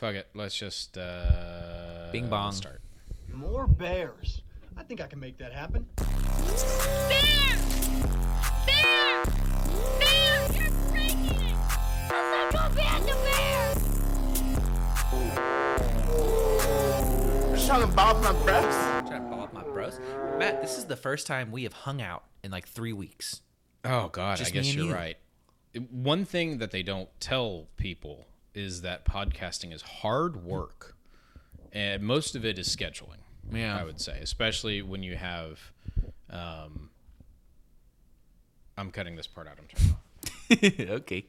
Fuck it. Let's just uh Bing bong. start. More bears. I think I can make that happen. Bear! Bear! Bear! You're breaking it! Let's go back to bear! trying to bob my breasts. Trying to ball up my bros. Matt, this is the first time we have hung out in like three weeks. Oh God, Just I guess you're you. right. One thing that they don't tell people is that podcasting is hard work, and most of it is scheduling. Yeah. I would say, especially when you have. Um, I'm cutting this part out. I'm turning off. okay.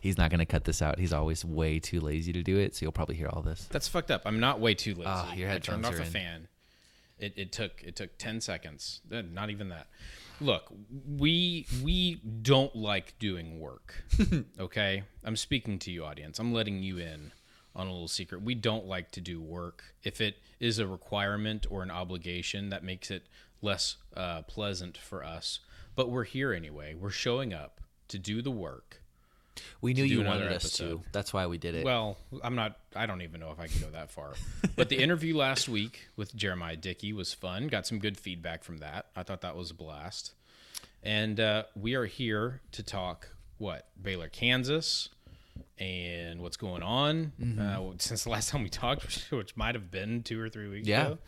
He's not going to cut this out. He's always way too lazy to do it, so you'll probably hear all this. That's fucked up. I'm not way too lazy. Ah, your I turned off are the in. fan. It, it took it took ten seconds. Eh, Not even that. Look, we we don't like doing work. okay, I'm speaking to you, audience. I'm letting you in on a little secret. We don't like to do work. If it is a requirement or an obligation, that makes it less uh, pleasant for us. But we're here anyway. We're showing up to do the work. We knew you wanted us episode. to. That's why we did it. Well, I'm not. I don't even know if I can go that far. But the interview last week with Jeremiah Dickey was fun. Got some good feedback from that. I thought that was a blast. And uh, we are here to talk what Baylor, Kansas, and what's going on uh, since the last time we talked, which, might have been two or three weeks Yeah. ago.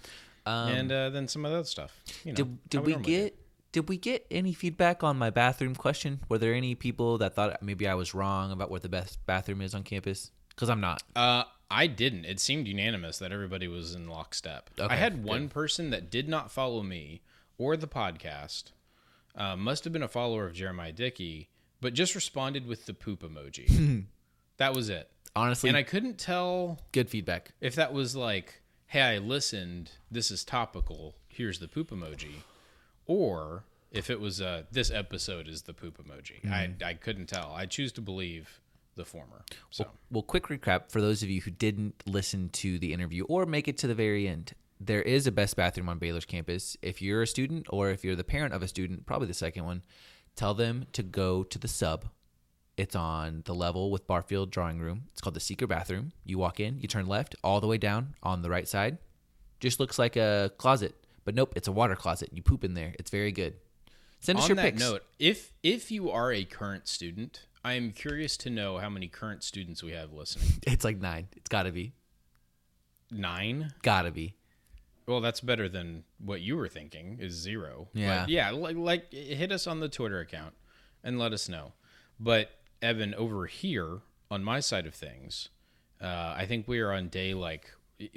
and uh, then some other stuff. You know, did did we do. get did we get any feedback on my bathroom question? Were there any people that thought maybe I was wrong about where the best bathroom is on campus? Because I'm not. Uh, I didn't. It seemed unanimous that everybody was in lockstep. Okay, I had one person that did not follow me or the podcast. Uh, must have been a follower of Jeremiah Dickey, but just responded with the poop emoji. that was it. Honestly, And I couldn't tell good feedback. if that was like, "Hey, I listened. This is topical. Here's the poop emoji," or if it was, uh, "This episode is the poop emoji." I I couldn't tell. I choose to believe the former. So. Well, quick recap for those of you who didn't listen to the interview or make it to the very end. There is a best bathroom on Baylor's campus. If you're a student or if you're the parent of a student, probably the second one, tell them to go to the sub. It's on the level with Barfield Drawing Room. It's called the Secret Bathroom. You walk in, you turn left, all the way down on the right side. Just looks like a closet, but nope, it's a water closet. You poop in there. It's very good. Send us on your that pics. note, if if you are a current student, I am curious to know how many current students we have listening. It's like nine. It's got to be. Nine. Got to be. Well, that's better than what you were thinking. Is zero. Yeah. But yeah. Like, like hit us on the Twitter account and let us know. But Evan, over here on my side of things, uh, I think we are on day like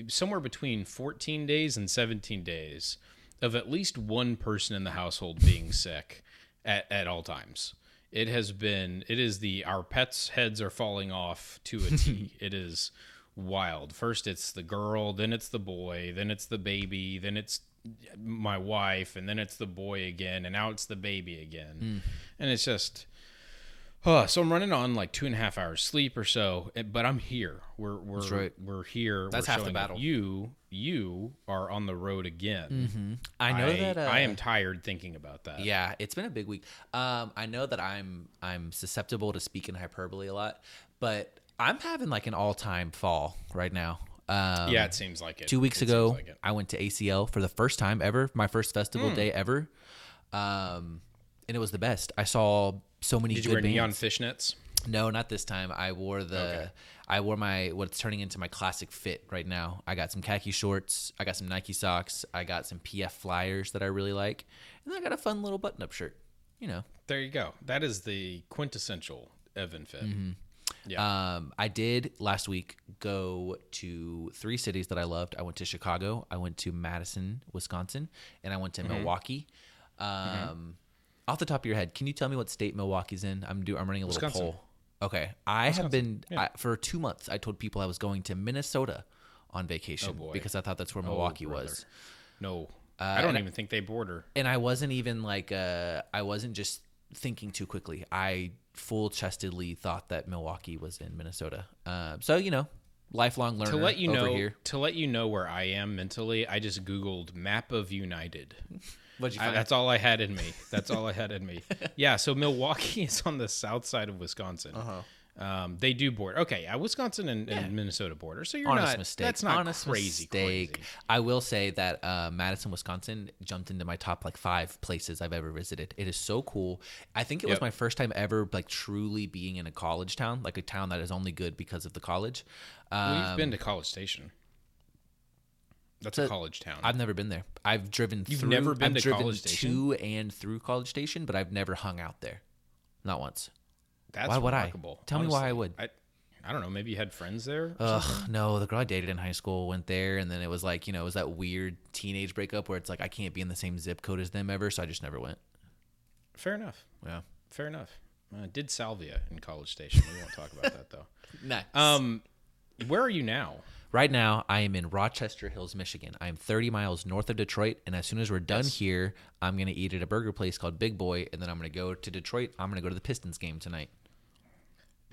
somewhere between 14 days and 17 days of at least one person in the household being sick at, at all times. It has been, it is the, our pets' heads are falling off to a T. it is wild. First it's the girl, then it's the boy, then it's the baby, then it's my wife, and then it's the boy again, and now it's the baby again. Hmm. And it's just, Oh, so I'm running on like two and a half hours sleep or so, eh, but I'm here. We're we're right. we're here. That's we're half the battle. You you are on the road again. I know that. Uh, I am tired thinking about that. Yeah, it's been a big week. Um, I know that I'm I'm susceptible to speaking hyperbole a lot, but I'm having like an all time fall right now. Um, yeah. It seems like it. two weeks It ago, like. I went to ACL for the first time ever, my first festival Hmm. day ever, um, and it was the best. I saw so many Did good you wear neon fishnets? No, not this time. I wore the Okay. I wore my what's turning into my classic fit right now. I got some khaki shorts, I got some Nike socks, I got some PF flyers that I really like, and I got a fun little button up shirt. You know. There you go. That is the quintessential Evan fit. Mm-hmm. Yeah. Um, I did last week go to three cities that I loved. I went to Chicago, I went to Madison, Wisconsin, and I went to Mm-hmm. Milwaukee. Um, Off the top of your head, can you tell me what state Milwaukee's in? I'm do I'm running a little Wisconsin. poll. Okay, I have been Yeah. I, for two months. I told people I was going to Minnesota on vacation Oh, boy. because I thought that's where Oh, Milwaukee brother. was, no, I don't and I- even think they border. and I wasn't even like uh, I wasn't just thinking too quickly. I full chestedly thought that Milwaukee was in Minnesota. Um, so you know, lifelong learner To let you know, here. to let you know where I am mentally, I just googled map of United. What'd you I, find? that's all I had in me. That's all I had in me. Yeah. So Milwaukee is on the south side of Wisconsin. Uh-huh. Um, they do border. Okay, yeah, Wisconsin and, and Minnesota border. So you're honest not. mistake. That's not honest crazy. mistake. Crazy. I will say that uh, Madison, Wisconsin, jumped into my top like five places I've ever visited. It is so cool. I think it was my first time ever like truly being in a college town, like a town that is only good because of the college. You've been Um, to College Station. That's So- a college town. I've never been there. I've driven. You've through, never been I've to driven College Station? to and through College Station, but I've never hung out there, not once. That's why would I? remarkable, Tell me why I would. I, I don't know. Maybe you had friends there. Ugh, no, the girl I dated in high school went there, and then it was like, you know, it was that weird teenage breakup where it's like I can't be in the same zip code as them ever, so I just never went. Fair enough. Yeah. Fair enough. Uh, did salvia in College Station. We won't talk about that though. Nice. Um, where are you now? right now, I am in Rochester Hills, Michigan. I am 30 miles north of Detroit, and as soon as we're done here, I'm gonna eat at a burger place called Big Boy, and then I'm gonna go to Detroit. I'm gonna go to the Pistons game tonight.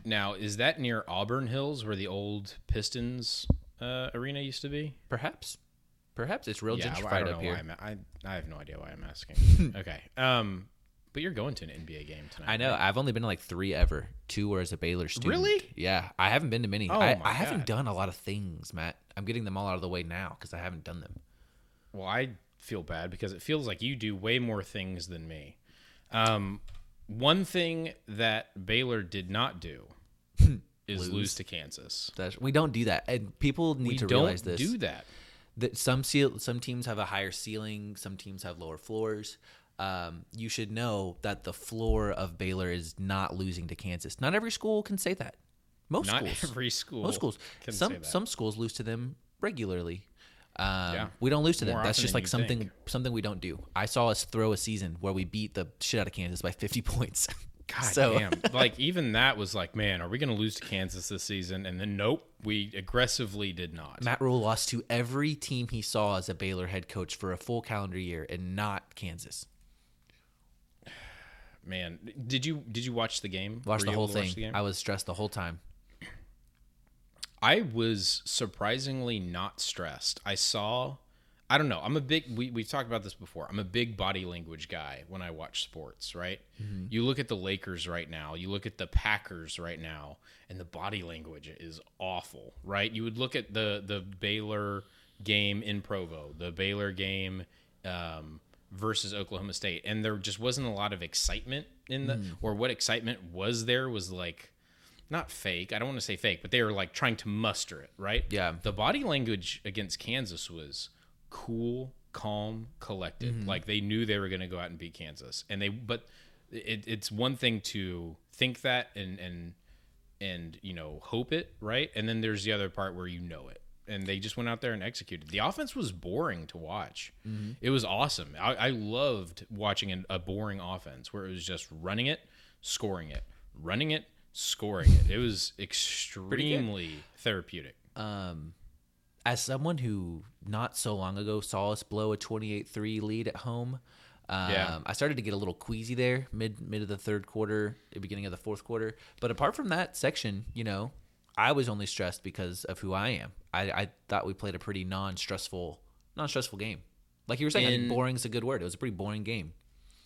Now, is that near Auburn Hills, where the old Pistons uh, arena used to be? Perhaps, perhaps it's real I- I gentrified don't up know here. I I have no idea why I'm asking. okay. Um, but you're going to an NBA game tonight. I know. right? I've only been to like three ever. Two were as a Baylor student. Really? Yeah. I haven't been to many. Oh I, my I haven't God. done a lot of things, Matt. I'm getting them all out of the way now because I haven't done them. Well, I feel bad because it feels like you do way more things than me. Um, one thing that Baylor did not do is lose, to Kansas. That's, we don't do that, and people need We to realize this. do that. that some seal, some teams have a higher ceiling, some teams have lower floors. Um, you should know that the floor of Baylor is not losing to Kansas. Not every school can say that. Most Not schools, every school. most schools, can some say that. some schools lose to them regularly. Um, Yeah. we don't lose to them. More That's just like something think. something we don't do. I saw us throw a season where we beat the shit out of Kansas by 50 points. God so, damn. like even that was like, man, are we going to lose to Kansas this season? And then nope, we aggressively did not. Matt Rhule lost to every team he saw as a Baylor head coach for a full calendar year, and not Kansas. Man, did you did you watch the game? Watched the whole watch thing. the? I was stressed the whole time. I was surprisingly not stressed. I saw, I don't know. I'm a big. We we've talked about this before. I'm a big body language guy when I watch sports. Right. You look at the Lakers right now. You look at the Packers right now, and the body language is awful. Right. You would look at the the Baylor game in Provo, the Baylor game. Um, versus Oklahoma State, and there just wasn't a lot of excitement in the, or what excitement was there was like, not fake. I don't want to say fake, but they were like trying to muster it, right? Yeah. The body language against Kansas was cool, calm, collected. Mm-hmm. Like they knew they were going to go out and beat Kansas, and they. But it, it's one thing to think that and and and you know hope it, right? And then there's the other part where you know it. And they just went out there and executed. The offense was boring to watch. Mm-hmm. It was awesome. I, I loved watching an, a boring offense where it was just running it, scoring it, running it, scoring it. It was extremely therapeutic. Um, as someone who not so long ago saw us blow a 28-3 lead at home, um, Yeah. I started to get a little queasy there mid mid of the third quarter, the beginning of the fourth quarter. But apart from that section, you know, I was only stressed because of who I am. I, I thought we played a pretty non-stressful non-stressful game. Like you were saying, I think In- boring is a good word. It was a pretty boring game.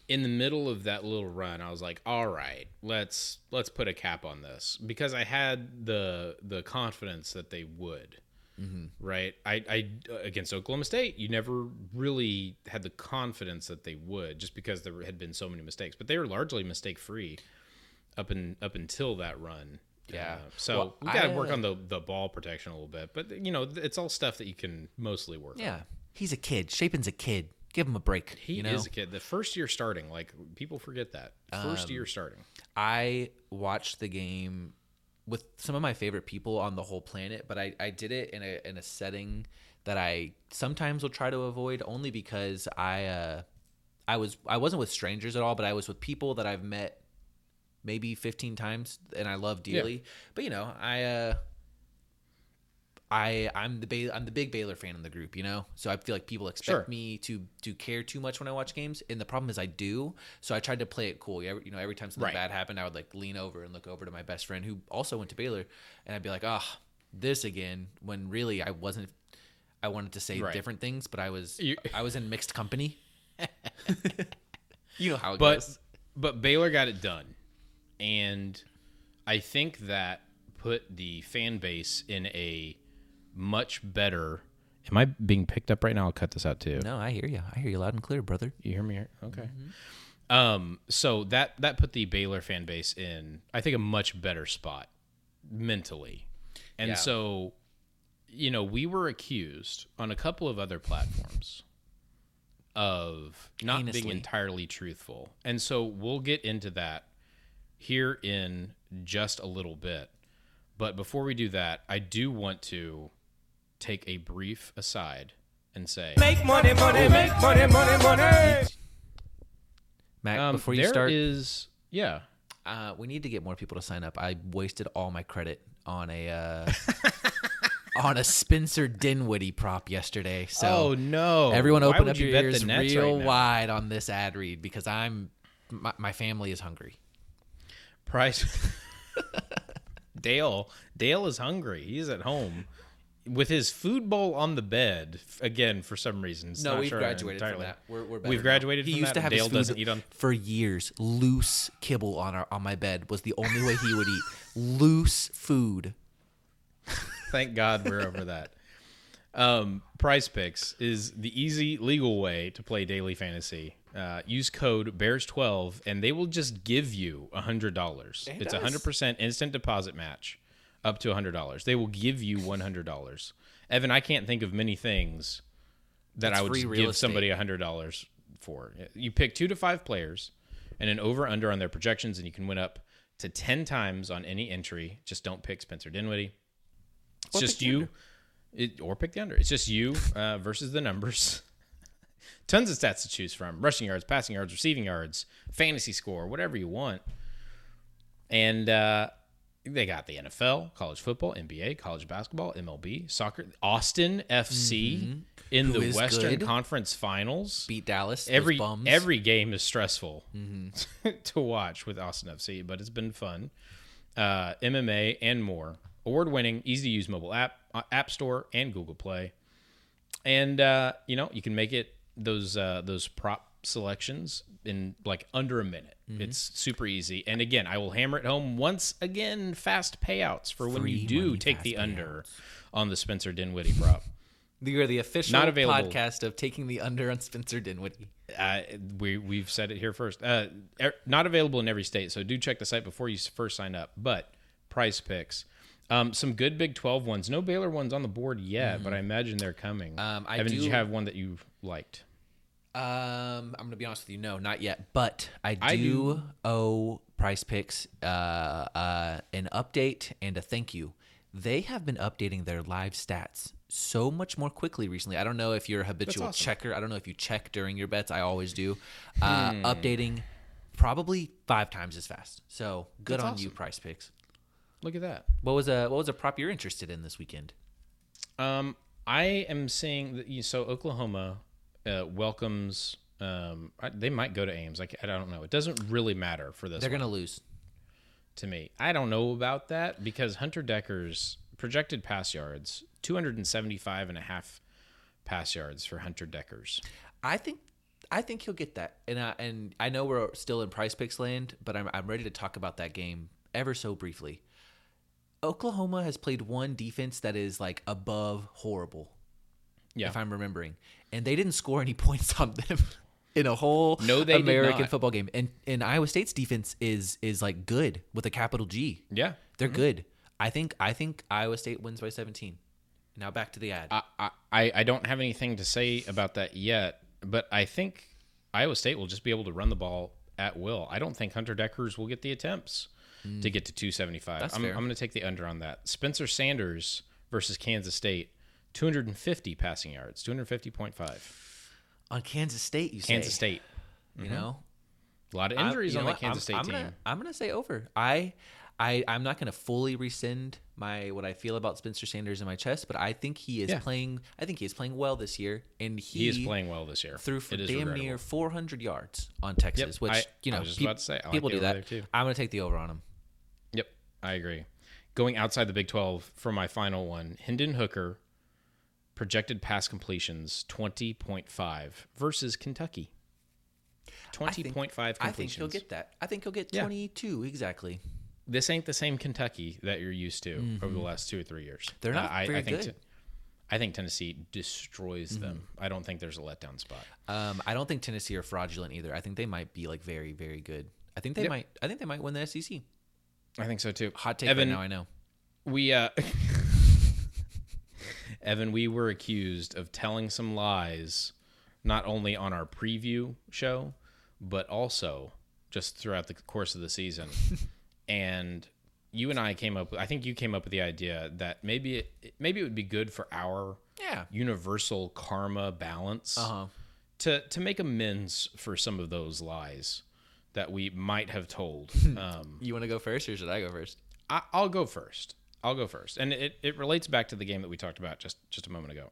In the middle of that little run, I was like, "All right, let's let's put a cap on this," because I had the the confidence that they would. Right, I, I against Oklahoma State, you never really had the confidence that they would, just because there had been so many mistakes. But they were largely mistake free up in up until that run. Yeah. Uh, so Well, we got to work uh, on the the ball protection a little bit, but you know, it's all stuff that you can mostly work on. Yeah, he's a kid. Shapen's a kid. Give him a break. He you know? is a kid. The first year starting, like people forget that. First Um, year starting. I watched the game with some of my favorite people on the whole planet, but I, I did it in a in a setting that I sometimes will try to avoid only because I uh I was I wasn't with strangers at all, but I was with people that I've met maybe 15 times and I love dearly. But you know, I uh I I'm the Bay, I'm the big Baylor fan in the group, you know. So I feel like people expect Sure. me to to care too much when I watch games, and the problem is I do. So I tried to play it cool. You, know, every time something Right. bad happened, I would like lean over and look over to my best friend who also went to Baylor, and I'd be like, "Ah, this again." When really I wasn't. I wanted to say Right. different things, but I was You- I was in mixed company. you know how it but goes. but Baylor got it done, and I think that put the fan base in a much better. Am I being picked up right now? I'll cut this out too. No, I hear you. I hear you loud and clear, brother. You hear me? Okay. Um. So that that put the Baylor fan base in, I think, a much better spot mentally, and Yeah. so, you know, we were accused on a couple of other platforms of not being entirely truthful, and so we'll get into that here in just a little bit. But before we do that, I do want to take a brief aside and say. Make money, money, make money, money, money. Mac, Um, before you there start, is yeah. uh, we need to get more people to sign up. I wasted all my credit on a uh, on a Spencer Dinwiddie prop yesterday. So oh no! everyone, open up you your ears real right wide on this ad read because I'm my, my family is hungry. Price. Dale. Dale is hungry. He's at home with his food bowl on the bed again for some reason. No, not we've sure graduated from entirely. that. We're, we're better We've now. graduated He used that. to have Dale his food doesn't eat on. for years. Loose kibble on our on my bed was the only way he would eat. Loose food. Thank God we're over that. Um, PrizePicks is the easy legal way to play daily fantasy. Uh, use code Bears12 and they will just give you $100. It's a 100% instant deposit match up to $100. They will give you $100. Evan, I can't think of many things that It's I would free just real give somebody $100 for. You pick two to five players and an over under on their projections, and you can win up to 10 times on any entry. Just don't pick Spencer Dinwiddie. It's just you, it, or pick the under. It's just you uh, versus the numbers. Tons of stats to choose from: rushing yards, passing yards, receiving yards, fantasy score, whatever you want. And uh, they got the NFL, college football, NBA, college basketball, MLB, soccer, Austin FC in Mm-hmm. Who the Western good. Conference Finals. Beat Dallas. every every game is stressful Mm-hmm. to watch with Austin FC, but it's been fun. Uh, MMA and more. Award winning, easy to use mobile app, uh, App Store and Google Play. And uh, you know you can make it those uh, those prop selections in like under a minute. Mm-hmm. It's super easy. And again, I will hammer it home once again. Fast payouts for when you do take the under on the Spencer Dinwiddie prop. You are the official Not available. podcast of taking the under on Spencer Dinwiddie. Uh, we we've said it here first. Uh, er, not available in every state, so do check the site before you first sign up. But PrizePicks, um, some good Big Twelve ones. No Baylor ones on the board yet, but I imagine they're coming. Um, I Evan, did you have one that you liked? Um, I'm gonna be honest with you, no, not yet. But I do, I do. owe PrizePicks uh, uh, an update and a thank you. They have been updating their live stats so much more quickly recently. I don't know if you're a habitual awesome. checker. I don't know if you check during your bets. I always do. Uh, Hmm. Updating probably five times as fast. So good That's on you. PrizePicks. Look at that. What was a what was a prop you're interested in this weekend? Um, I am seeing that. You, so Oklahoma uh, welcomes. Um, I, they might go to Ames. Like I don't know. It doesn't really matter for this. They're one. gonna lose. to me. I don't know about that because Hunter Dekkers' projected pass yards 275 and a half pass yards for Hunter Dekkers. I think I think he'll get that, and I, and I know we're still in PrizePicks land, but I'm I'm ready to talk about that game ever so briefly. Oklahoma has played one defense that is like above horrible, Yeah. if I'm remembering, and they didn't score any points on them in a whole No, they American football game. And and Iowa State's defense is is like good with a capital G. Yeah. They're good. I think I think Iowa State wins by 17. Now back to the ad. I, I, I don't have anything to say about that yet, but I think Iowa State will just be able to run the ball at will. I don't think Hunter Dekkers will get the attempts to get to 275. Hmm. That's I'm, fair. I'm going to take the under on that. Spencer Sanders versus Kansas State, 250 passing yards, 250.5. on Kansas State, you say Kansas State. You mm-hmm. know, A lot of I- injuries you on the? Kansas I'm, State I'm team. Gonna, I'm gonna say over. I, I, I'm not gonna fully rescind my what I feel about Spencer Sanders in my chest, but I think he is Yeah. playing. I think he is playing well this year, and he, He is playing well this year. threw for damn regrettable. near 400 yards on Texas, Yep, which I- you I know was just peop- about to say, I people do that. too. I'm gonna take the over on him. Yep, I agree. Going outside the Big 12 for my final one, Hendon Hooker projected pass completions 20.5 versus Kentucky. 20.5 completions. I think he'll get that. I think he'll get Yeah. 22 exactly. this ain't the same Kentucky that you're used to over the last two or three years. Mm-hmm. They're not Uh, I, very I think good. Mm-hmm. I think Tennessee destroys them. I don't think there's a letdown spot. Um, I don't think Tennessee are fraudulent either. I think they might be like very, very good. I think they Yep. might. I think they might win the SEC. I think so too. Hot take Evan, right now. I know. we uh Evan, we were accused of telling some lies not only on our preview show, but also just throughout the course of the season. and you and I came up I think you came up with the idea that maybe it maybe it would be good for our Yeah. universal karma balance Uh huh. to to make amends for some of those lies that we might have told. Um You want to go first, or should I go first? I, I'll go first. I'll go first, and it, it relates back to the game that we talked about just just a moment ago.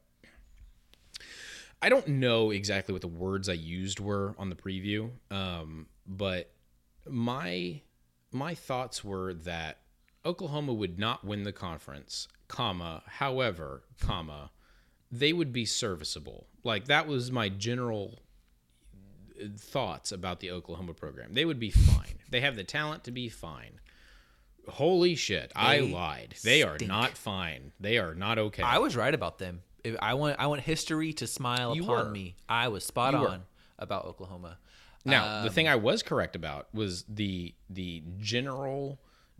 I don't know exactly what the words I used were on the preview, um, but my my thoughts were that Oklahoma would not win the conference, comma. However, comma, they would be serviceable. Like that was my general uh, thoughts about the Oklahoma program. They would be fine. They have the talent to be fine. Holy shit, I lied. They are not fine. They are not okay. I was right about them. If I want, I want history to smile You upon were. me. I was spot You were. on about Oklahoma. Now, the Um, thing I was correct about was the the general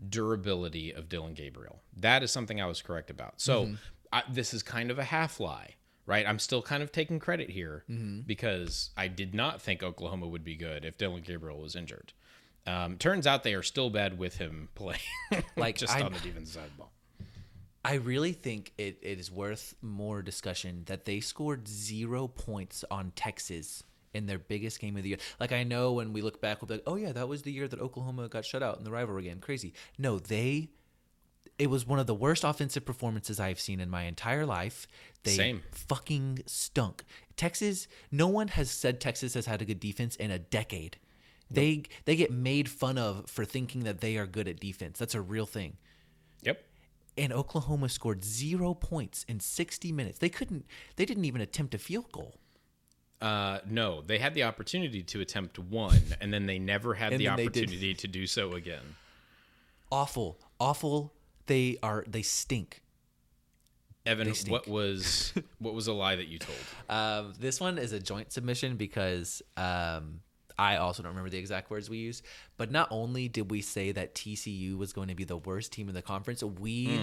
durability of Dillon Gabriel. That is something I was correct about. So, Mm-hmm. I, this is kind of a half lie, right? I'm still kind of taking credit here Mm-hmm. because I did not think Oklahoma would be good if Dillon Gabriel was injured. Um, turns out they are still bad with him playing, Like, just I- on the defensive side of the ball. I really think it, it is worth more discussion that they scored zero points on Texas in their biggest game of the year. Like I know when we look back, we'll be like, "Oh yeah, that was the year that Oklahoma got shut out in the rivalry game." Crazy. No, they. It was one of the worst offensive performances I've seen in my entire life. They Same. fucking stunk. Texas. No one has said Texas has had a good defense in a decade. They they get made fun of for thinking that they are good at defense. That's a real thing Yep. and Oklahoma scored zero points in 60 minutes. They couldn't. They didn't even attempt a field goal. Uh, no, they had the opportunity to attempt one, and then they never had the then they did. opportunity to do so again. Awful, awful. They are. They stink. Evan, They stink. what was what was a lie that you told? Um, this one is a joint submission because um, I also don't remember the exact words we used. But not only did we say that TCU was going to be the worst team in the conference, we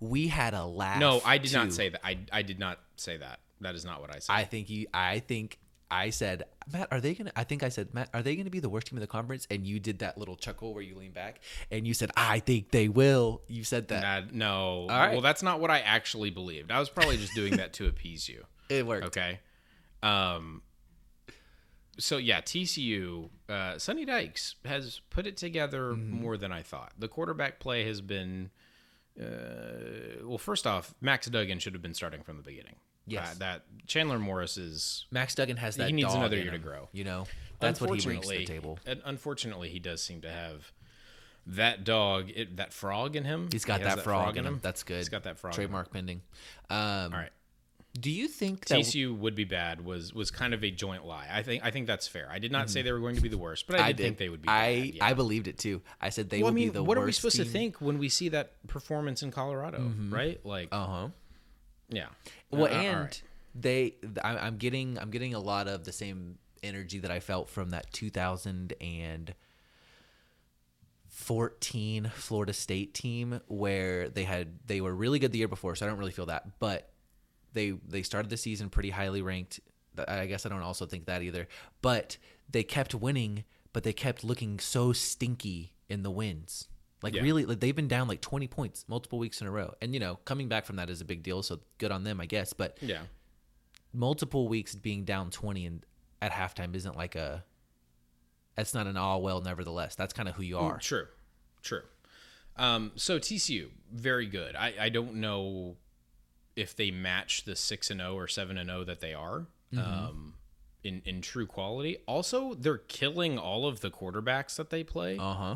we had a laugh. No, I did not say that. I I did not say that. That is not what I said. I think you. I think I said, Matt, are they gonna? I think I said, Matt, are they gonna be the worst team in the conference? And you did that little chuckle where you lean back and you said, I think they will. You said that. Nah, no. right. Well, that's not what I actually believed. I was probably just doing that to appease you. It worked. Okay. Um. So yeah, TCU, uh, Sonny Dykes has put it together Mm-hmm. more than I thought. The quarterback play has been. Uh, well, first off, Max Duggan should have been starting from the beginning. Yes. Uh, that Chandler Morris is Max Duggan has that. He needs another year to grow. You know, that's what he brings to the table. and unfortunately, he does seem to have that dog, it, that frog in him. He's got He that, frog in him. That's good. He's got that frog. in him. Trademark pending. Um, All right. Do you think that? TCU would be bad was was kind of a joint lie. I think I think that's fair. I did not say they were going to be the worst, but I did, think they would be. Mm-hmm. I bad, yeah. I believed it too. I said they well, I would mean, be the what worst. are we supposed to think when we see that performance in Colorado, right? Like, Uh huh. yeah. Well, Uh, and right. they, I- I'm getting, I'm getting a lot of the same energy that I felt from that 2014 Florida State team, where they had, they were really good the year before, so I don't really feel that, but they they started the season pretty highly ranked. I guess I don't also think that either, but they kept winning, but they kept looking so stinky in the wins. Like Yeah. really, like they've been down like 20 points multiple weeks in a row, and you know, coming back from that is a big deal. So good on them, I guess. But yeah. multiple weeks being down 20 and at halftime isn't like a. That's not an all well. Nevertheless, that's kind of who you are. True, true. Um, so TCU, very good. I, I don't know if they match the six and zero or seven and zero that they are Mm-hmm. um, in in true quality. Also, they're killing all of the quarterbacks that they play, Uh huh.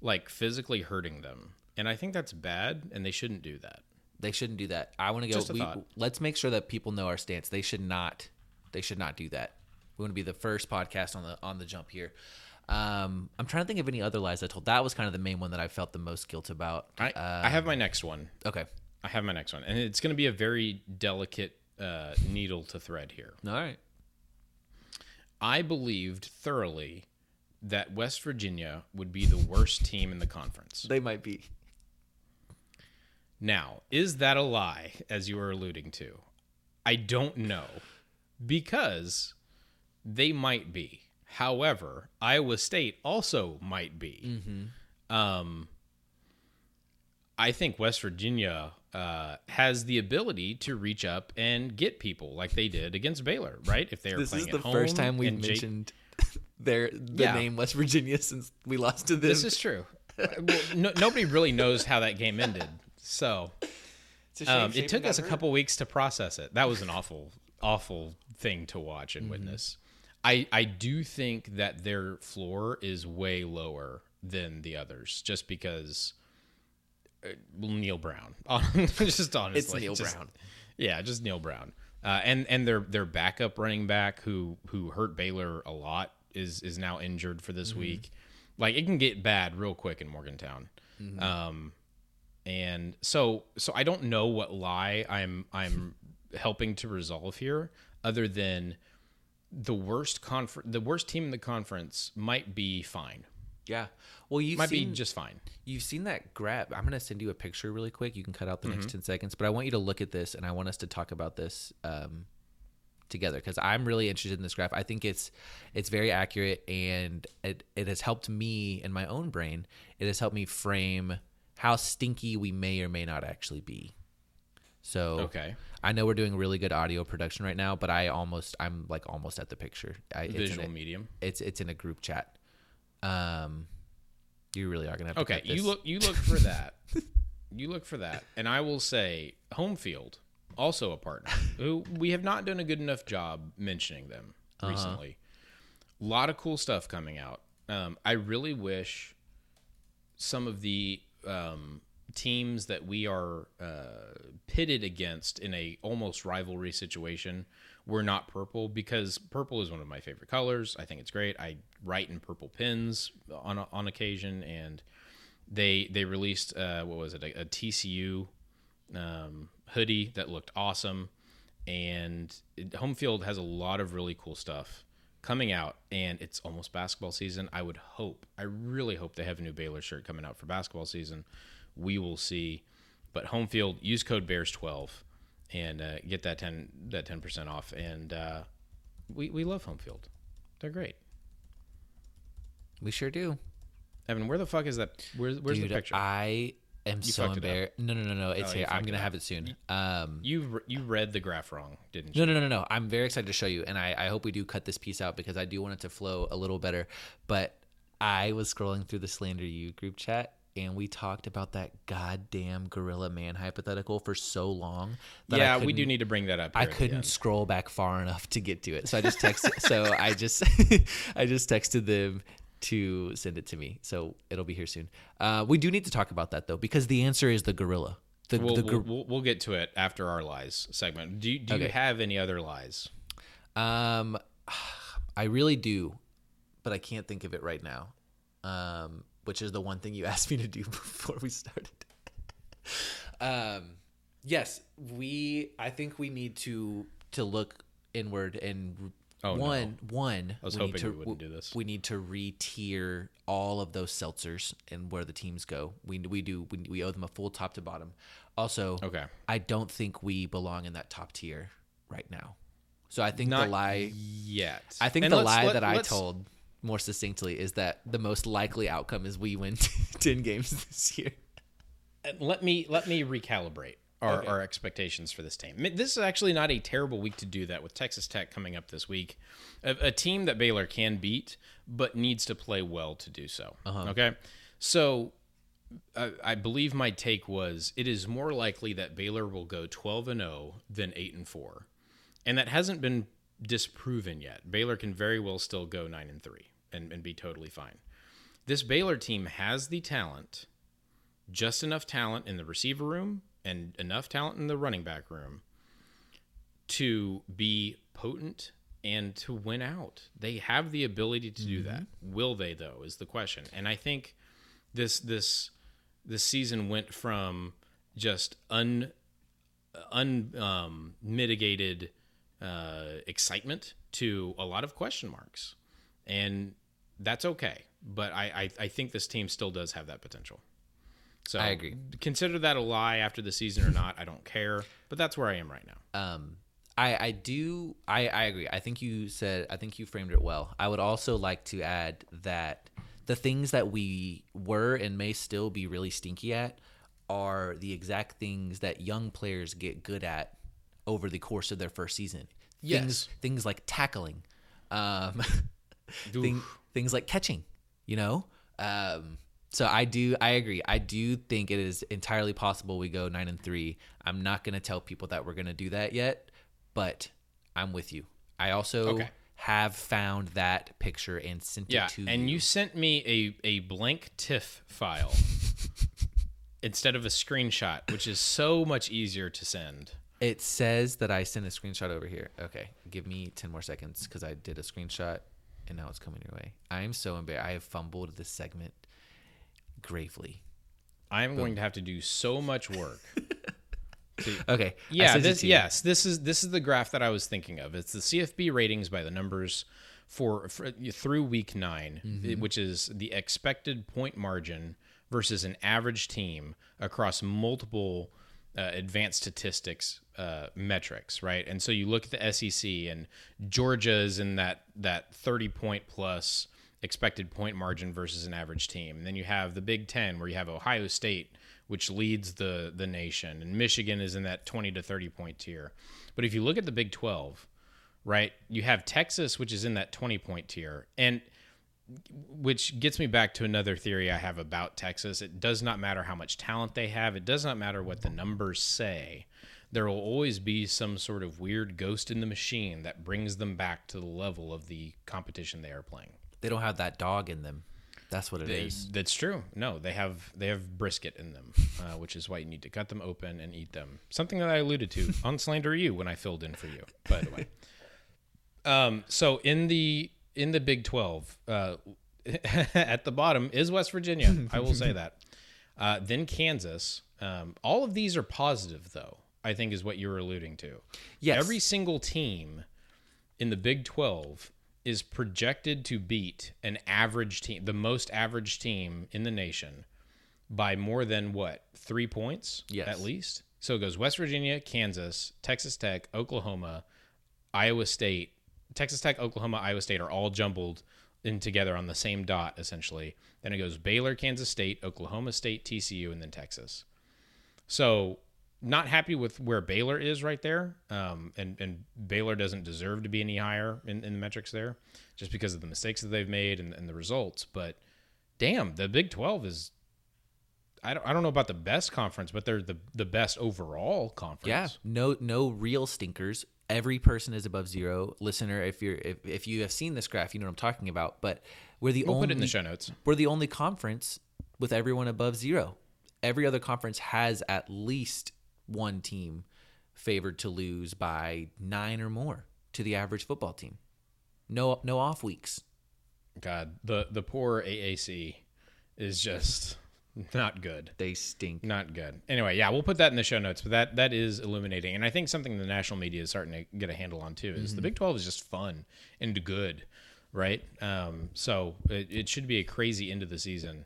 like physically hurting them, and I think that's bad, and they shouldn't do that. They shouldn't do that. I want to go. We, let's make sure that people know our stance. They should not. They should not do that. We want to be the first podcast on the on the jump here. Um, I'm trying to think of any other lies I told. That was kind of the main one that I felt the most guilt about. I, Uh, I have my next one. okay. I have my next one, and it's going to be a very delicate uh, needle to thread here. All right. I believed thoroughly that West Virginia would be the worst team in the conference. They might be. Now, is that a lie, as you were alluding to? I don't know, because they might be. However, Iowa State also might be. Um, I think West Virginia uh, has the ability to reach up and get people like they did against Baylor, right? If they are This playing is the at home first time we've and Jake- mentioned their the Yeah. name West Virginia since we lost to them. This is true. well, no, nobody really knows how that game ended, so It's a shame um, it took us a couple weeks to process it. That was an awful, awful thing to watch Mm-hmm. and witness. I I do think that their floor is way lower than the others, just because uh, Neal Brown. just honestly, It's Neal just- Brown. Yeah, just Neal Brown. Uh, and and their their backup running back who who hurt Baylor a lot is is now injured for Mm-hmm. this week. Like it can get bad real quick in Morgantown. Mm-hmm. Um, and so so I don't know what lie I'm I'm helping to resolve here, other than the worst confer- the worst team in the conference might be fine. Yeah. Well, you've Might seen be just fine. you've seen that grab. I'm gonna send you a picture really quick. You can cut out the Mm-hmm. next ten seconds, but I want you to look at this, and I want us to talk about this um, together because I'm really interested in this graph. I think it's it's very accurate, and it it has helped me in my own brain. It has helped me frame how stinky we may or may not actually be. So Okay. I know we're doing really good audio production right now, but I almost I'm like almost at the picture. I, it's in Visual a- medium. It's it's in a group chat. Um, you really are gonna have to Okay, you look you look for that. you look for that, and I will say home field also a partner who we have not done a good enough job mentioning them Uh-huh. recently. A lot of cool stuff coming out. Um, I really wish some of the um, teams that we are uh, pitted against in a almost rivalry situation were not purple because purple is one of my favorite colors. I think it's great. I write in purple pins on on occasion, and they they released uh, what was it a, a TCU um, hoodie that looked awesome, and it, home field has a lot of really cool stuff coming out, and it's almost basketball season. I would hope, I really hope they have a new Baylor shirt coming out for basketball season. We will see, but home field use code Bears twelve and uh, get that ten that ten percent off, and uh, we we love home field. They're great. We sure do. Evan, where the fuck is that? Where's where's Dude, the picture? I am so it up. embarrassed. No, no, no, no. It's Oh, here. I'm gonna have it soon. Um, you you read the graph wrong, didn't you? no, no, no, no, no. I'm very excited to show you, and I, I hope we do cut this piece out because I do want it to flow a little better. But I was scrolling through the Slander You group chat, and we talked about that goddamn Gorilla Man hypothetical for so long. That yeah, we do need to bring that up. I here at the couldn't scroll back far enough to get to it, so I just texted. so I just I just texted them to send it to me. So it'll be here soon. Uh, we do need to talk about that though, because the answer is the gorilla. The, We'll, the gor- we'll, we'll get to it after our lies segment. Do you, do you have any other lies? um, I really do, but I can't think of it right now. Um, which is the one thing you asked me to do before we started. um, yes, we. I think we need to to look inward and Oh, no. one one. I was we need hoping to, we wouldn't do this. We need to re-tier all of those seltzers and where the teams go. We we do we, we owe them a full top to bottom. Also, Okay. I don't think we belong in that top tier right now. So I think Not the lie. yet. I think And the lie let- that I told more succinctly is that the most likely outcome is we win ten games this year. Let me let me recalibrate our, our expectations for this team. This is actually not a terrible week to do that with Texas Tech coming up this week. A, a team that Baylor can beat, but needs to play well to do so. Uh-huh. Okay, so I, I believe my take was it is more likely that Baylor will go 12 and 0 than 8 and 4. And that hasn't been disproven yet. Baylor can very well still go 9 and 3 and, and be totally fine. This Baylor team has the talent, just enough talent in the receiver room and enough talent in the running back room to be potent and to win out. They have the ability to do that. Will they though is the question. And I think this this this season went from just un un um, mitigated uh, excitement to a lot of question marks, and that's okay. But I, I I think this team still does have that potential. So I agree. Consider that a lie after the season or not. I don't care. But that's where I am right now. Um, I, I do I, I agree. I think you said I think you framed it well. I would also like to add that the things that we were and may still be really stinky at are the exact things that young players get good at over the course of their first season. Yes. Things things like tackling, um, thing, things like catching. You know. Um, so I do I agree. I do think it is entirely possible we go nine and three. I'm not gonna tell people that we're gonna do that yet, but I'm with you. I also Okay. have found that picture and sent Yeah, it to you. and you sent me a, a blank TIFF file instead of a screenshot, which is so much easier to send. It says that I sent a screenshot over here. Okay, give me ten more seconds because I did a screenshot and now it's coming your way. I am so embarrassed. I have fumbled this segment gravely. I'm going to have to do so much work. Okay. Yeah, this yes, this is this is the graph that I was thinking of. It's the CFB ratings by the numbers for, for through week 9, Mm-hmm. which is the expected point margin versus an average team across multiple uh, advanced statistics uh, metrics, right? And so you look at the SEC and Georgia is in that that 30 point plus expected point margin versus an average team. And then you have the Big 10 where you have Ohio State which leads the the nation and Michigan is in that 20 to 30 point tier. But if you look at the Big 12, right? You have Texas which is in that 20 point tier and which gets me back to another theory I have about Texas. It does not matter how much talent they have. It does not matter what the numbers say. There will always be some sort of weird ghost in the machine that brings them back to the level of the competition they are playing. They don't have that dog in them. That's what it is. They, that's true. No, they have they have brisket in them, uh, which is why you need to cut them open and eat them. Something that I alluded to on Slander You when I filled in for you, by the way. Um, so in the in the Big Twelve, uh, at the bottom is West Virginia. I will say that. Uh, then Kansas. Um, all of these are positive, though. I think is what you're alluding to. Yes. Every single team in the Big 12 is projected to beat an average team, the most average team in the nation, by more than what? Three points? Yes. At least? So it goes West Virginia, Kansas, Texas Tech, Oklahoma, Iowa State. Texas Tech, Oklahoma, Iowa State are all jumbled in together on the same dot, essentially. Then it goes Baylor, Kansas State, Oklahoma State, TCU, and then Texas. So not happy with where Baylor is right there, um, and and Baylor doesn't deserve to be any higher in, in the metrics there, just because of the mistakes that they've made and, and the results. But damn, the Big Twelve is. I don't, I don't know about the best conference, but they're the, the best overall conference. Yeah, no no real stinkers. Every person is above zero. Listener, if you're if, if you have seen this graph, you know what I'm talking about. But we're the We'll only put it in the show notes. we're the only conference with everyone above zero. Every other conference has at least one team favored to lose by nine or more to the average football team. No no off weeks. God, the the poor AAC is just not good. They stink. Not good. Anyway, yeah, we'll put that in the show notes, but that that is illuminating, and I think something the national media is starting to get a handle on too is the Big Twelve is just fun and good, right? Um, so it, it should be a crazy end of the season,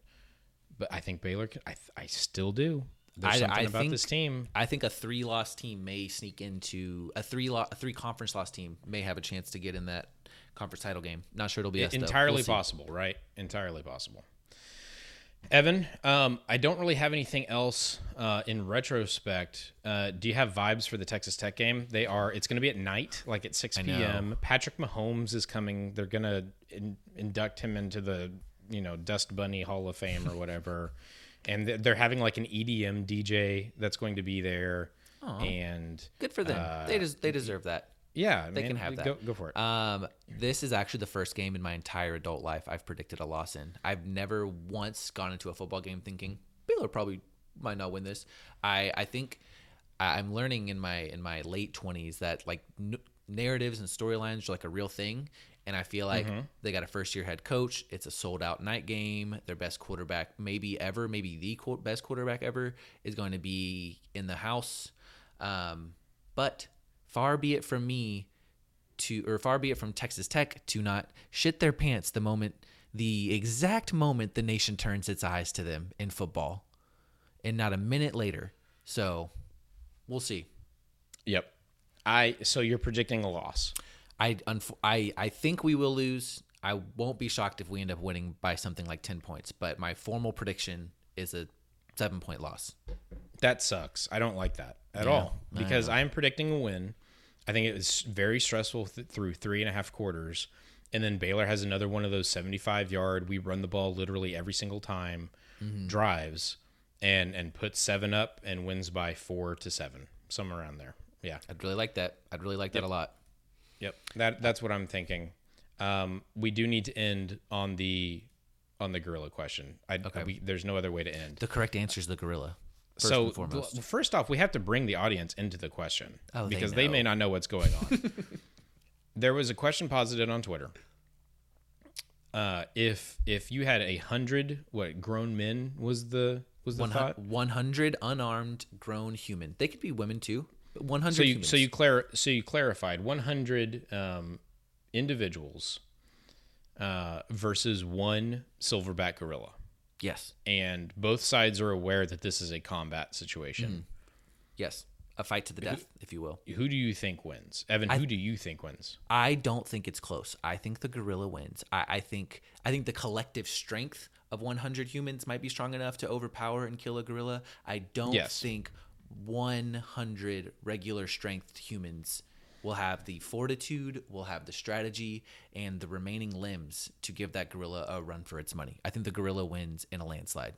but I think Baylor. Can, I I still do. There's I- something I about think- this team. I think a three loss team may sneak into a three lo- a three conference loss team may have a chance to get in that conference title game. Not sure it'll be us, entirely We'll possible, right? Entirely possible. Evan, um, I don't really have anything else uh, in retrospect. Uh, do you have vibes for the Texas Tech game? They are. It's going to be at night, like at six p.m. Patrick Mahomes is coming. They're going to in, induct him into the you know Dust Bunny Hall of Fame or whatever, and they're- having like an EDM DJ that's going to be there. And Good for them. uh, they des- they deserve that. Yeah, They man, can have that. Go, go for it. Um, this is actually the first game in my entire adult life I've predicted a loss in. I've never once gone into a football game thinking Baylor probably might not win this. I I think I'm learning in my in my late twenties that like n- narratives and storylines are like a real thing. And I feel like they got a first year head coach. It's a sold out night game. Their best quarterback, maybe ever, maybe the best quarterback ever, is going to be in the house. Um, but far be it from me to, or far be it from Texas Tech to not shit their pants the moment, the exact moment the nation turns its eyes to them in football, and not a minute later. So we'll see. Yep. I so you're predicting a loss. I, unf- I I think we will lose. I won't be shocked if we end up winning by something like ten points. But my formal prediction is a seven point loss. That sucks. I don't like that at all because I'm predicting a win. I think it was very stressful th- through three and a half quarters, and then Baylor has another one of those 75 yard. We run the ball literally every single time drives, and and puts seven up and wins by four to seven, somewhere around there. Yeah. I'd really like that. I'd really like that a lot. Yep. That that's what I'm thinking. Um, we do need to end on the on the gorilla question. I, we, there's no other way to end. The correct answer is the gorilla. First so and foremost. l- first off, we have to bring the audience into the question Oh, because they, may not know what's going on. there was a question posited on Twitter. Uh, if if you had a hundred what grown men was the was the One thought? hun- 100 unarmed grown human. They could be women too. 100 So you humans. so you clar- so you clarified 100 um, individuals uh, versus one silverback gorilla, yes. and both sides are aware that this is a combat situation. Mm-hmm. Yes. A fight to the death, if you will. Who do you think wins, Evan? who do you think wins? I don't think it's close. I think the gorilla wins. I, I think I think the collective strength of 100 humans might be strong enough to overpower and kill a gorilla. I don't Yes. think 100 regular strength humans will have the fortitude, we'll have the strategy, and the remaining limbs to give that gorilla a run for its money. I think the gorilla wins in a landslide.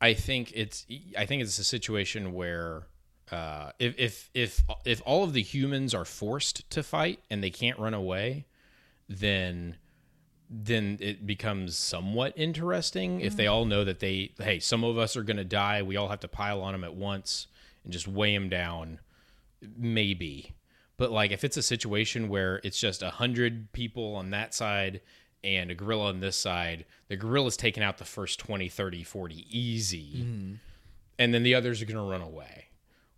I think it's I think it's a situation where uh, if if if if all of the humans are forced to fight and they can't run away, then then it becomes somewhat interesting if they all know that they hey some of us are going to die we all have to pile on them at once and just weigh them down maybe but like if it's a situation where it's just a hundred people on that side and a gorilla on this side the gorilla's taking out the first 20 30 40 easy. And then the others are going to run away.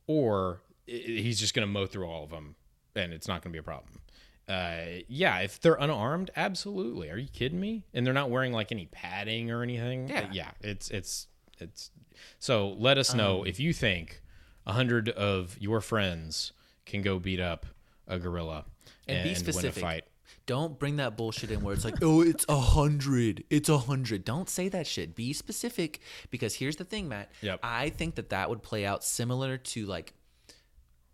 Or he's just going to mow through all of them and it's not going to be a problem. Uh, yeah if they're unarmed absolutely. Are you kidding me? And they're not wearing like any padding or anything? Yeah. yeah it's it's it's so let us know if you think a hundred of your friends can go beat up a gorilla And and, be win a specific. fight Don't bring that bullshit in where it's like, oh, it's a hundred. It's a hundred. Don't say that shit. Be specific because here's the thing, Matt. Yep. I think that that would play out similar to like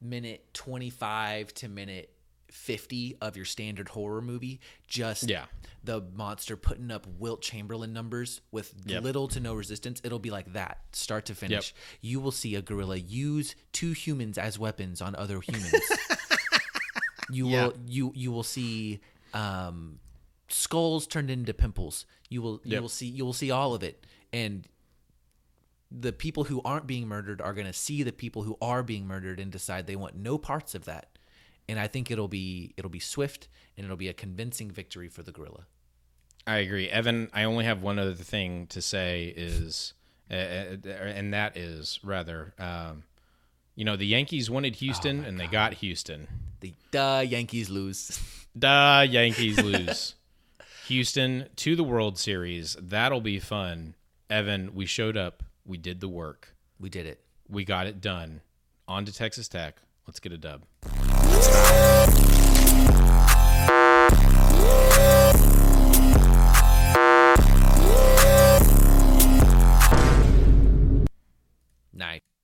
minute 25 to minute 50 of your standard horror movie. Just Yeah. the monster putting up Wilt Chamberlain numbers with Yep. little to no resistance. It'll be like that, start to finish. You will see a gorilla use two humans as weapons on other humans. you will you you will see um, skulls turned into pimples. You will you Yep. will see you will see all of it, and the people who aren't being murdered are going to see the people who are being murdered and decide they want no parts of that. And I think it'll be it'll be swift and it'll be a convincing victory for the gorilla. I agree, Evan. I only have one other thing to say is, uh, uh, and that is rather, um, you know, the Yankees wanted Houston and they got Houston. The duh Yankees lose. Duh, Yankees lose. Houston to the World Series. That'll be fun. Evan, we showed up. We did the work. we did it. We got it done. On to Texas Tech. Let's get a dub. Night.